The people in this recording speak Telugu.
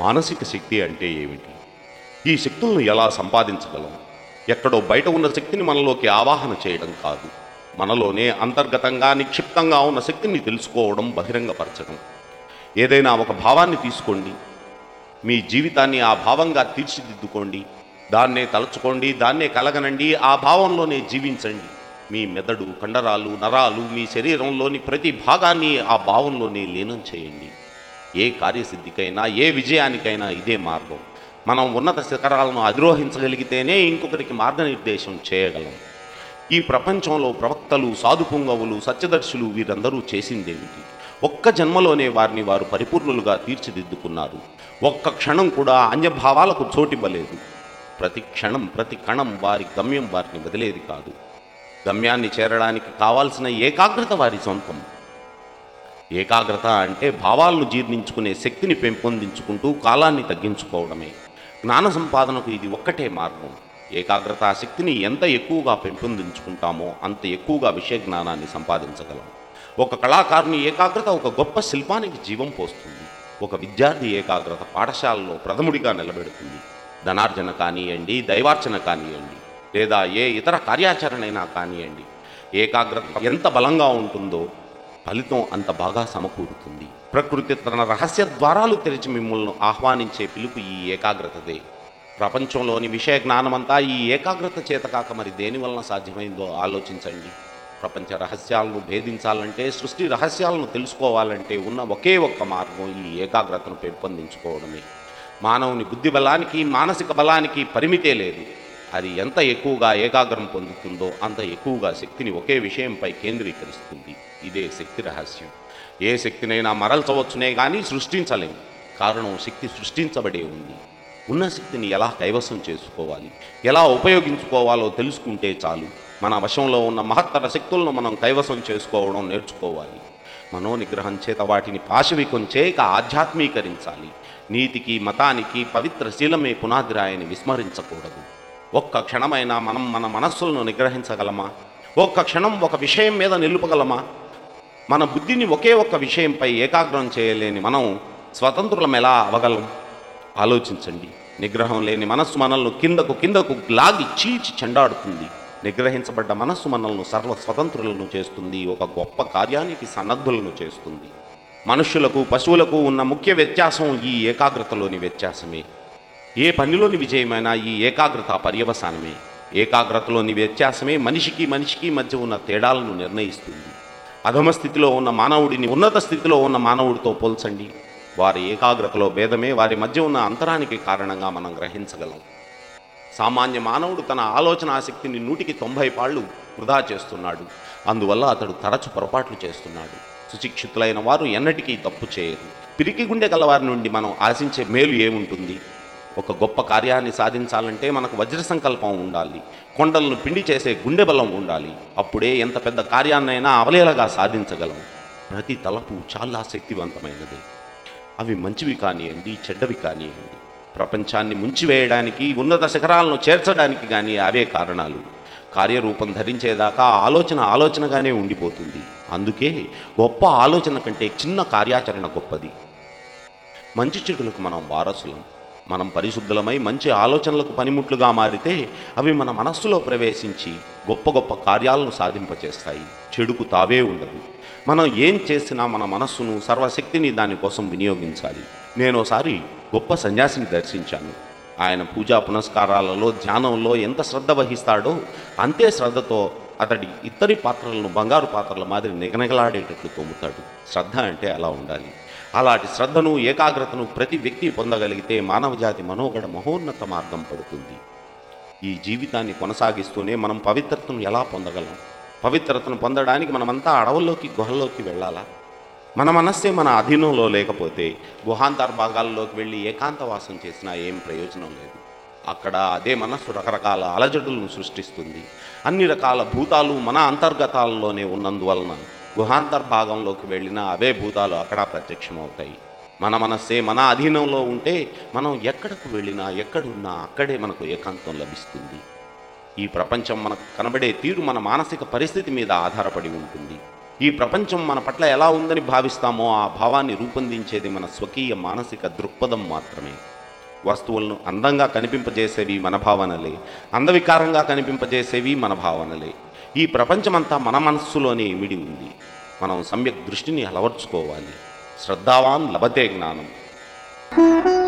మానసిక శక్తి అంటే ఏమిటి? ఈ శక్తులను ఎలా సంపాదించగలం? ఎక్కడో బయట ఉన్న శక్తిని మనలోకి ఆవాహన చేయడం కాదు. మనలోనే అంతర్గతంగా నిక్షిప్తంగా ఉన్న శక్తిని తెలుసుకోవడం బహిరంగపరచడం. ఏదైనా ఒక భావాన్ని తీసుకోండి. మీ జీవితాన్ని ఆ భావంగా తీర్చిదిద్దుకోండి. దాన్నే తలుచుకోండి దాన్నే కలగనండి ఆ భావంలోనే జీవించండి. మీ మెదడు కండరాలు నరాలు మీ శరీరంలోని ప్రతి భాగాన్ని ఆ భావంలోనే లీనం చేయండి. ఏ కార్యసిద్ధికైనా ఏ విజయానికైనా ఇదే మార్గం. మనం ఉన్నత శిఖరాలను అధిరోహించగలిగితేనే ఇంకొకరికి మార్గనిర్దేశం చేయగలం. ఈ ప్రపంచంలో ప్రవక్తలు సాధుపుంగవులు సత్యదర్శులు వీరందరూ చేసిందేమిటి? ఒక్క జన్మలోనే వారిని వారు పరిపూర్ణులుగా తీర్చిదిద్దుకున్నారు. ఒక్క క్షణం కూడా అన్యభావాలకు చోటివ్వలేదు. ప్రతి క్షణం ప్రతి కణం వారి గమ్యం వారిని వదిలేది కాదు. గమ్యాన్ని చేరడానికి కావాల్సిన ఏకాగ్రత వారి సొంతం. ఏకాగ్రత అంటే భావాలను జీర్ణించుకునే శక్తిని పెంపొందించుకుంటూ కాలాన్ని తగ్గించుకోవడమే. జ్ఞాన సంపాదనకు ఇది ఒక్కటే మార్గం. ఏకాగ్రత శక్తిని ఎంత ఎక్కువగా పెంపొందించుకుంటామో అంత ఎక్కువగా విషయ జ్ఞానాన్ని సంపాదించగలం. ఒక కళాకారుని ఏకాగ్రత ఒక గొప్ప శిల్పానికి జీవం పోస్తుంది. ఒక విద్యార్థి ఏకాగ్రత పాఠశాలలో ప్రథముడిగా నిలబెడుతుంది. ధనార్జన కానివ్వండి దైవార్చన కానివ్వండి లేదా ఏ ఇతర కార్యాచరణైనా కానివ్వండి ఏకాగ్రత ఎంత బలంగా ఉంటుందో ఫలితం అంత బాగా సమకూరుతుంది. ప్రకృతి తన రహస్య ద్వారాలు తెరిచి మిమ్మల్ని ఆహ్వానించే పిలుపు ఈ ఏకాగ్రతదే. ప్రపంచంలోని విషయ జ్ఞానమంతా ఈ ఏకాగ్రత చేత కాక మరి దేని వలన సాధ్యమైందో ఆలోచించండి. ప్రపంచ రహస్యాలను భేదించాలంటే సృష్టి రహస్యాలను తెలుసుకోవాలంటే ఉన్న ఒకే ఒక్క మార్గం ఈ ఏకాగ్రతను పెంపొందించుకోవడమే. మానవుని బుద్ధి బలానికి మానసిక బలానికి పరిమితే లేదు. అది ఎంత ఎక్కువగా ఏకాగ్రం పొందుతుందో అంత ఎక్కువగా శక్తిని ఒకే విషయంపై కేంద్రీకరిస్తుంది. ఇదే శక్తి రహస్యం. ఏ శక్తినైనా మరల్చవచ్చునే కానీ సృష్టించలేము కారణం శక్తి సృష్టించబడే ఉంది. ఉన్న శక్తిని ఎలా కైవసం చేసుకోవాలి? ఎలా ఉపయోగించుకోవాలో తెలుసుకుంటే చాలు. మన వశంలో ఉన్న మహత్తర శక్తులను మనం కైవసం చేసుకోవడం నేర్చుకోవాలి. మనోనిగ్రహం చేత వాటిని పాశవికం చేయక ఆధ్యాత్మీకరించాలి. నీతికి మతానికి పవిత్ర శీలమే పునాదిరాయని విస్మరించకూడదు. ఒక్క క్షణమైనా మనం మన మనస్సులను నిగ్రహించగలమా? ఒక్క క్షణం ఒక విషయం మీద నిలుపగలమా? మన బుద్ధిని ఒకే ఒక్క విషయంపై ఏకాగ్రం చేయలేని మనం స్వతంత్రులం ఎలా అవగలం? ఆలోచించండి. నిగ్రహం లేని మనస్సు మనల్ని కిందకు కిందకు లాగి చీల్చి చెండాడుతుంది. నిగ్రహించబడ్డ మనస్సు మనల్ని సర్వ స్వతంత్రులను చేస్తుంది. ఒక గొప్ప కార్యానికి సన్నద్ధులను చేస్తుంది. మనుషులకు పశువులకు ఉన్న ముఖ్య వ్యత్యాసం ఈ ఏకాగ్రతలోని వ్యత్యాసమే. ఏ పనిలోని విజయమైనా ఈ ఏకాగ్రత పర్యవసానమే. ఏకాగ్రతలోని వ్యత్యాసమే మనిషికి మనిషికి మధ్య ఉన్న తేడాలను నిర్ణయిస్తుంది. అధమ స్థితిలో ఉన్న మానవుడిని ఉన్నత స్థితిలో ఉన్న మానవుడితో పోల్చండి. వారి ఏకాగ్రతలో భేదమే వారి మధ్య ఉన్న అంతరానికి కారణంగా మనం గ్రహించగలం. సామాన్య మానవుడు తన ఆలోచన ఆసక్తిని నూటికి తొంభై పాళ్ళు వృధా చేస్తున్నాడు. అందువల్ల అతడు తరచు పొరపాట్లు చేస్తున్నాడు. సుశిక్షితులైన వారు ఎన్నటికీ తప్పు చేయరు. పిరికి గుండె గలవారి నుండి మనం ఆశించే మేలు ఏముంటుంది? ఒక గొప్ప కార్యాన్ని సాధించాలంటే మనకు వజ్ర సంకల్పం ఉండాలి. కొండలను పిండి చేసే గుండె బలం ఉండాలి. అప్పుడే ఎంత పెద్ద కార్యాన్నైనా అవలేలగా సాధించగలం. ప్రతి తలపు చాలా శక్తివంతమైనది. అవి మంచివి కానివ్వండి చెడ్డవి కానివ్వండి ప్రపంచాన్ని ముంచివేయడానికి ఉన్నత శిఖరాలను చేర్చడానికి కానీ అవే కారణాలు. కార్యరూపం ధరించేదాకా ఆలోచన ఆలోచనగానే ఉండిపోతుంది. అందుకే గొప్ప ఆలోచన కంటే చిన్న కార్యాచరణ గొప్పది. మంచి చెడులకు మనం వారసులం. మనం పరిశుద్ధులమై మంచి ఆలోచనలకు పనిముట్లుగా మారితే అవి మన మనస్సులో ప్రవేశించి గొప్ప గొప్ప కార్యాలను సాధింపచేస్తాయి. చెడుకు తావే ఉండదు. మనం ఏం చేసినా మన మనస్సును సర్వశక్తిని దానికోసం వినియోగించాలి. నేనోసారి గొప్ప సన్యాసిని దర్శించాను. ఆయన పూజా పునస్కారాలలో ధ్యానంలో ఎంత శ్రద్ధ వహిస్తాడో అంతే శ్రద్ధతో అతడి ఇత్తడి పాత్రలను బంగారు పాత్రల మాదిరి నిగనగలాడేటట్లు తోముతాడు. శ్రద్ధ అంటే అలా ఉండాలి. అలాంటి శ్రద్ధను ఏకాగ్రతను ప్రతి వ్యక్తి పొందగలిగితే మానవజాతి మనోగడ మహోన్నత మార్గం పడుతుంది. ఈ జీవితాన్ని కొనసాగిస్తూనే మనం పవిత్రతను ఎలా పొందగలం? పవిత్రతను పొందడానికి మనమంతా అడవుల్లోకి గుహల్లోకి వెళ్ళాలా? మన మనస్సే మన అధీనంలో లేకపోతే గుహాంతర్ భాగాల్లోకి వెళ్ళి ఏకాంతవాసం చేసినా ఏం ప్రయోజనం లేదు. అక్కడ అదే మనస్సు రకరకాల అలజడులను సృష్టిస్తుంది. అన్ని రకాల భూతాలు మన అంతర్గతాలలోనే ఉన్నందువలన గుహాంతర్భాగంలోకి వెళ్ళినా అవే భూతాలు అక్కడ ప్రత్యక్షమవుతాయి. మన మనస్సే మన అధీనంలో ఉంటే మనం ఎక్కడకు వెళ్ళినా ఎక్కడున్నా అక్కడే మనకు ఏకాంతం లభిస్తుంది. ఈ ప్రపంచం మనకు కనబడే తీరు మన మానసిక పరిస్థితి మీద ఆధారపడి ఉంటుంది. ఈ ప్రపంచం మన పట్ల ఎలా ఉందని భావిస్తామో ఆ భావాన్ని రూపొందించేది మన స్వకీయ మానసిక దృక్పథం మాత్రమే. వస్తువులను అందంగా కనిపింపజేసేవి మన భావనలే అందవికారంగా కనిపింపజేసేవి మన భావనలే. ఈ ప్రపంచమంతా మన మనస్సులోనే ఇమిడి ఉంది. మనం సమ్యక్ దృష్టిని అలవర్చుకోవాలి. శ్రద్ధావాన్ లభతే జ్ఞానం.